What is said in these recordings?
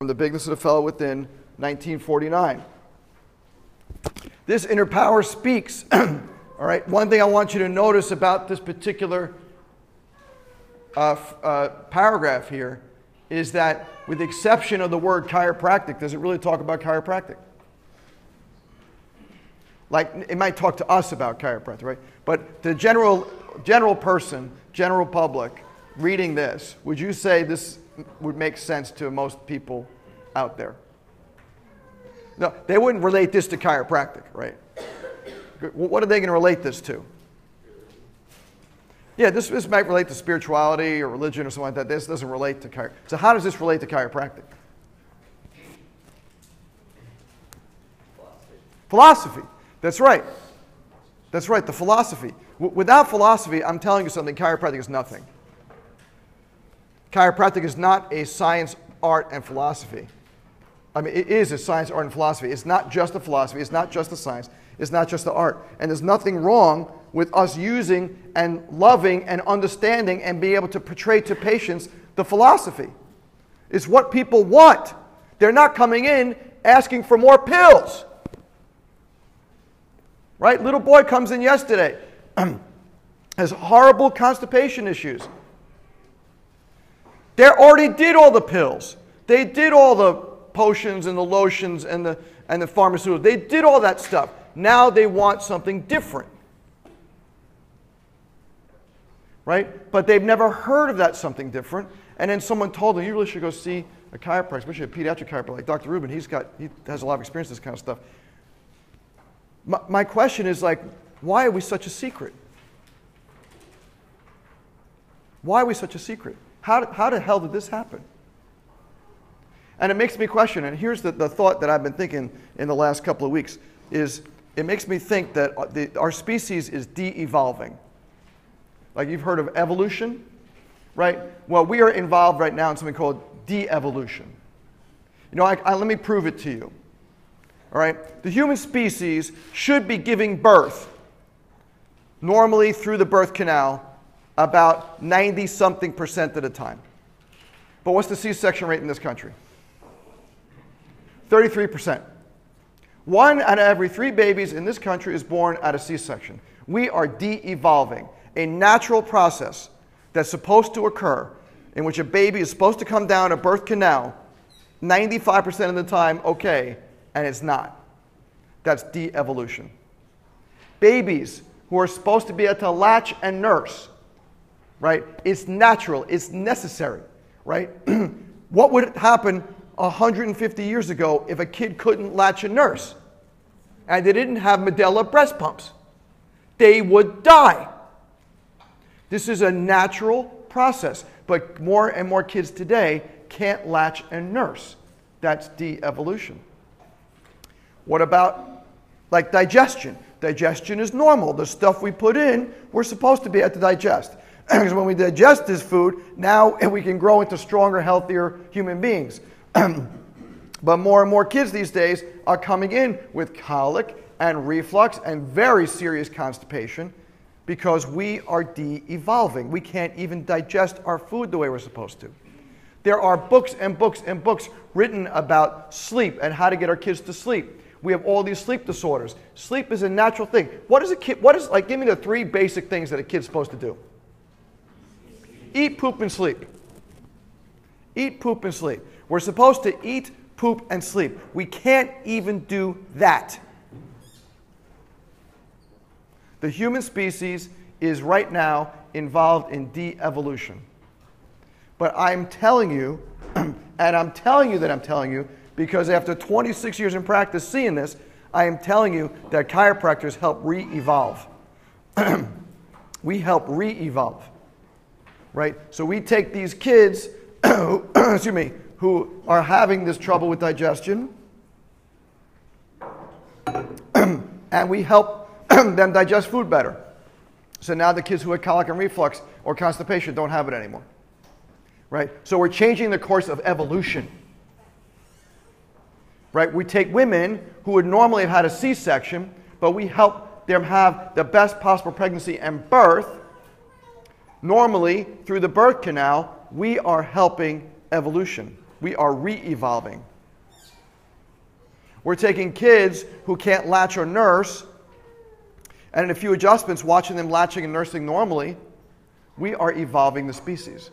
from The Bigness of the Fellow Within, 1949. This inner power speaks. All right, one thing I want you to notice about this particular uh, uh, paragraph here is that, with the exception of the word chiropractic, does it really talk about chiropractic? Like, it might talk to us about chiropractic, right? But the general, general person, general public, reading this, would you say this would make sense to most people out there? No, they wouldn't relate this to chiropractic, right? What are they going to relate this to? Yeah, this, this might relate to spirituality or religion or something like that. This doesn't relate to chiropractic. So, how does this relate to chiropractic? Philosophy. philosophy. That's right. That's right, the philosophy. W- without philosophy, I'm telling you something, chiropractic is nothing. Chiropractic is not a science, art, and philosophy. I mean, it is a science, art, and philosophy. It's not just a philosophy, it's not just a science, it's not just the art. And there's nothing wrong with us using and loving and understanding and being able to portray to patients the philosophy. It's what people want. They're not coming in asking for more pills. Right? Little boy comes in yesterday, has horrible constipation issues. They already did all the pills. They did all the potions and the lotions and the, and the pharmaceuticals. They did all that stuff. Now they want something different. Right? But they've never heard of that something different. And then someone told them, you really should go see a chiropractor, especially a pediatric chiropractor like Dr. Rubin. He's got, he has a lot of experience this kind of stuff. My, my question is like, why are we such a secret? Why are we such a secret? How, how the hell did this happen? And it makes me question, and here's the, the thought that I've been thinking in the last couple of weeks, is it makes me think that uh, the, our species is de-evolving. Like you've heard of evolution, right? Well, we are involved right now in something called de-evolution. You know, I, I, let me prove it to you. All right? The human species should be giving birth normally through the birth canal about 90 something percent of the time. But what's the C section rate in this country? 33%. One out of every three babies in this country is born at a C section. We are de evolving, a natural process that's supposed to occur in which a baby is supposed to come down a birth canal 95% of the time, okay, and it's not. That's de evolution. Babies who are supposed to be able to latch and nurse, right? It's natural, it's necessary, right? what would happen 150 years ago if a kid couldn't latch a nurse and they didn't have Medela breast pumps? They would die. This is a natural process, but more and more kids today can't latch and nurse. That's de evolution. What about like digestion? Digestion is normal. The stuff we put in, we're supposed to be able to digest. Because when we digest this food, now we can grow into stronger, healthier human beings. but more and more kids these days are coming in with colic and reflux and very serious constipation because we are de evolving. We can't even digest our food the way we're supposed to. There are books and books and books written about sleep and how to get our kids to sleep. We have all these sleep disorders. Sleep is a natural thing. What is a kid, what is, like, give me the three basic things that a kid's supposed to do eat, poop, and sleep. Eat, poop, and sleep. We're supposed to eat, poop, and sleep. We can't even do that. The human species is right now involved in de evolution. But I'm telling you, and I'm telling you that I'm telling you, because after 26 years in practice seeing this, I am telling you that chiropractors help re evolve. we help re evolve. Right? So we take these kids, excuse me, who are having this trouble with digestion, and we help them digest food better. So now the kids who had colic and reflux or constipation don't have it anymore. Right? So we're changing the course of evolution right? We take women who would normally have had a C section, but we help them have the best possible pregnancy and birth. Normally, through the birth canal, we are helping evolution. We are re evolving. We're taking kids who can't latch or nurse, and in a few adjustments, watching them latching and nursing normally, we are evolving the species.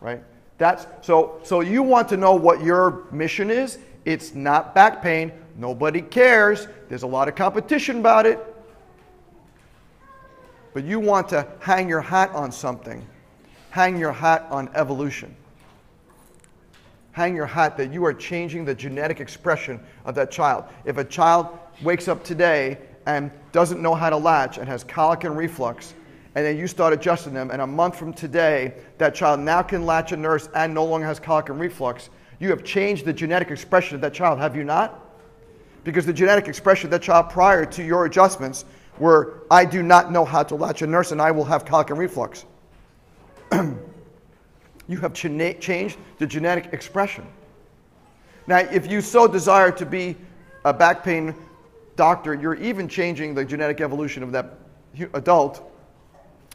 Right? That's so so you want to know what your mission is? It's not back pain. Nobody cares. There's a lot of competition about it. But you want to hang your hat on something. Hang your hat on evolution. Hang your hat that you are changing the genetic expression of that child. If a child wakes up today and doesn't know how to latch and has colic and reflux, and then you start adjusting them, and a month from today, that child now can latch a nurse and no longer has colic and reflux, you have changed the genetic expression of that child, have you not? Because the genetic expression of that child prior to your adjustments were, I do not know how to latch a nurse and I will have colic reflux. you have ch- changed the genetic expression. Now, if you so desire to be a back pain doctor, you're even changing the genetic evolution of that adult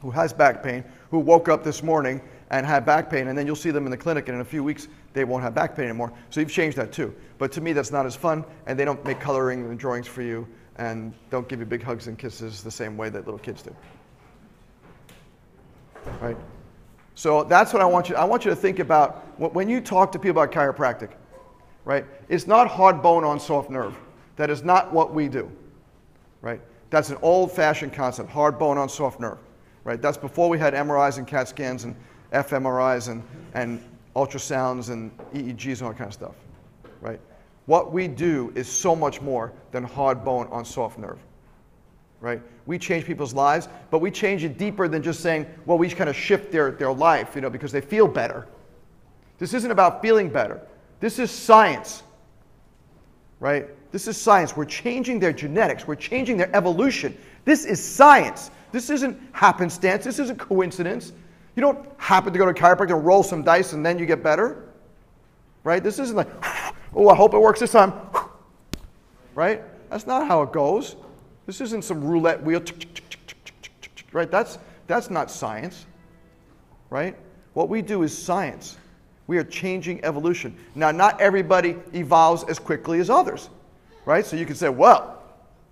who has back pain, who woke up this morning and had back pain, and then you'll see them in the clinic, and in a few weeks, they won't have back pain anymore. So you've changed that too. But to me, that's not as fun, and they don't make coloring and drawings for you, and don't give you big hugs and kisses the same way that little kids do. Right? So that's what I want you. I want you to think about when you talk to people about chiropractic. Right? It's not hard bone on soft nerve. That is not what we do. Right? That's an old-fashioned concept. Hard bone on soft nerve. Right? That's before we had MRIs and CAT scans and fMRIs and, and ultrasounds and EEGs and all that kind of stuff, right? What we do is so much more than hard bone on soft nerve, right? We change people's lives, but we change it deeper than just saying, well, we kind of shift their, their life, you know, because they feel better. This isn't about feeling better. This is science, right? This is science. We're changing their genetics. We're changing their evolution. This is science. This isn't happenstance. This isn't coincidence. You don't happen to go to a chiropractor and roll some dice and then you get better. Right? This isn't like, oh, I hope it works this time. Right? That's not how it goes. This isn't some roulette wheel. Right? That's, that's not science. Right? What we do is science. We are changing evolution. Now, not everybody evolves as quickly as others. Right? So you can say, well,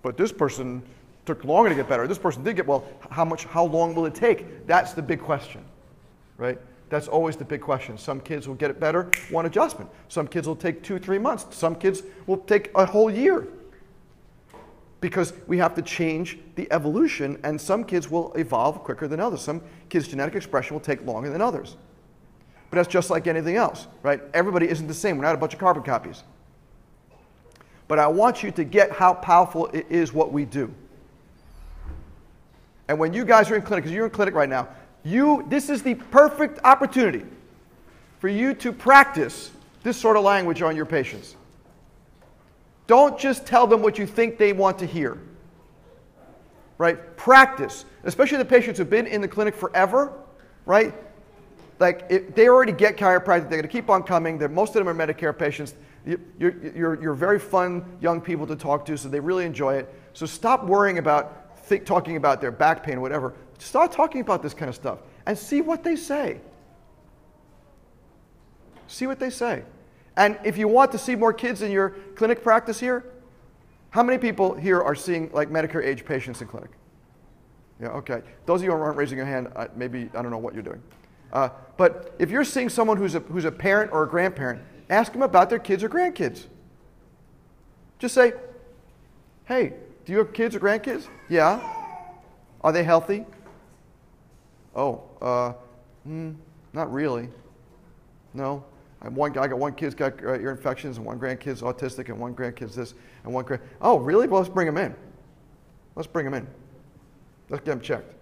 but this person took longer to get better. This person did get well. How much? How long will it take? That's the big question right? That's always the big question. Some kids will get it better, one adjustment. Some kids will take two, three months. Some kids will take a whole year. Because we have to change the evolution, and some kids will evolve quicker than others. Some kids' genetic expression will take longer than others. But that's just like anything else, right? Everybody isn't the same. We're not a bunch of carbon copies. But I want you to get how powerful it is what we do. And when you guys are in clinic, because you're in clinic right now, you, this is the perfect opportunity for you to practice this sort of language on your patients. Don't just tell them what you think they want to hear. Right? Practice, especially the patients who've been in the clinic forever, right? Like, if they already get chiropractic, they're going to keep on coming. They're, most of them are Medicare patients. You're, you're, you're very fun young people to talk to, so they really enjoy it. So stop worrying about talking about their back pain or whatever. Start talking about this kind of stuff and see what they say. See what they say. And if you want to see more kids in your clinic practice here, how many people here are seeing like Medicare age patients in clinic? Yeah, okay. Those of you who aren't raising your hand, uh, maybe I don't know what you're doing. Uh, but if you're seeing someone who's a, who's a parent or a grandparent, ask them about their kids or grandkids. Just say, hey, do you have kids or grandkids? Yeah. Are they healthy? Oh, uh, mm, not really. No. I, one, I got one kid's got uh, ear infections, and one grandkid's autistic, and one grandkid's this, and one grand. Oh, really? Well, let's bring him in. Let's bring him in. Let's get him checked.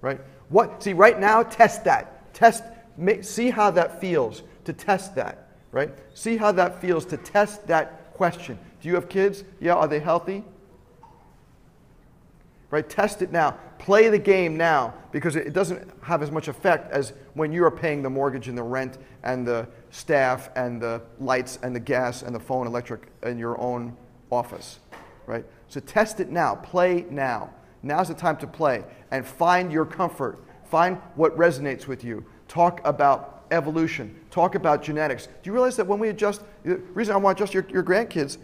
Right? What? See, right now, test that. Test. Make, see how that feels to test that. Right? See how that feels to test that question. Do you have kids? Yeah. Are they healthy? Right? Test it now. Play the game now because it doesn't have as much effect as when you are paying the mortgage and the rent and the staff and the lights and the gas and the phone, electric in your own office. Right? So test it now. Play now. Now's the time to play and find your comfort. Find what resonates with you. Talk about evolution, talk about genetics. Do you realize that when we adjust, the reason I want to adjust your, your grandkids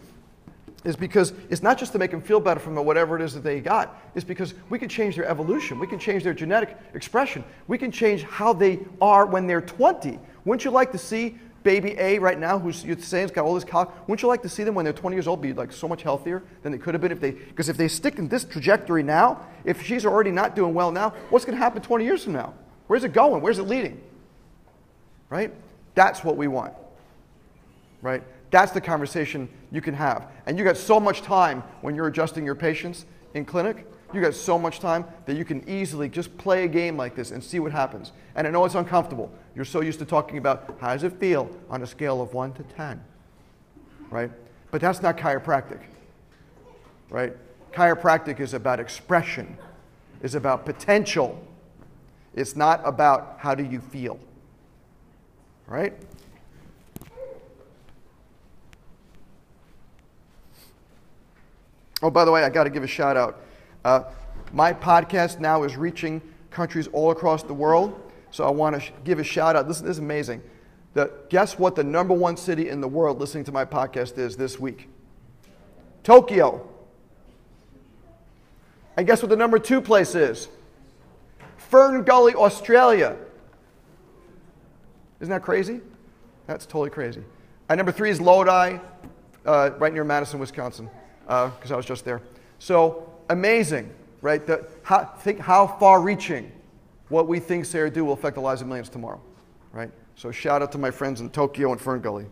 is because it's not just to make them feel better from whatever it is that they got. It's because we can change their evolution. We can change their genetic expression. We can change how they are when they're 20. Wouldn't you like to see baby A right now, who's you're saying has got all this? Wouldn't you like to see them when they're 20 years old be like so much healthier than they could have been if they? Because if they stick in this trajectory now, if she's already not doing well now, what's going to happen 20 years from now? Where's it going? Where's it leading? Right? That's what we want. Right? That's the conversation you can have. And you got so much time when you're adjusting your patients in clinic. You got so much time that you can easily just play a game like this and see what happens. And I know it's uncomfortable. You're so used to talking about how does it feel on a scale of 1 to 10. Right? But that's not chiropractic. Right? Chiropractic is about expression. Is about potential. It's not about how do you feel. Right? Oh, by the way, I got to give a shout out. Uh, my podcast now is reaching countries all across the world, so I want to sh- give a shout out. This, this is amazing. The, guess what the number one city in the world listening to my podcast is this week? Tokyo. And guess what the number two place is? Fern Gully, Australia. Isn't that crazy? That's totally crazy. And number three is Lodi, uh, right near Madison, Wisconsin, because uh, I was just there. So amazing, right? The, how, think how far reaching what we think Sarah do will affect the lives of millions tomorrow, right? So shout out to my friends in Tokyo and Fern Gully.